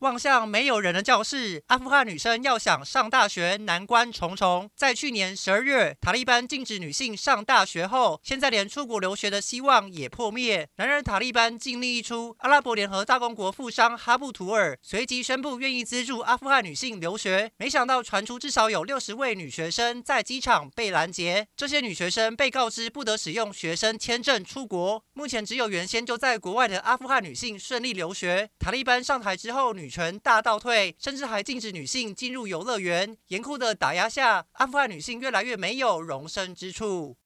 望向没有人的教室，阿富汗女生要想上大学难关重重。在去年十二月，塔利班禁止女性上大学后，现在连出国留学的希望也破灭。然而，塔利班禁令一出，阿拉伯联合大公国富商哈布图尔随即宣布愿意资助阿富汗女性留学。没想到，传出至少有六十位女学生在机场被拦截。这些女学生被告知不得使用学生签证出国。目前，只有原先就在国外的阿富汗女性顺利留学。塔利班上台之后，女女权大倒退，甚至还禁止女性进入游乐园。严酷的打压下，阿富汗女性越来越没有容身之处。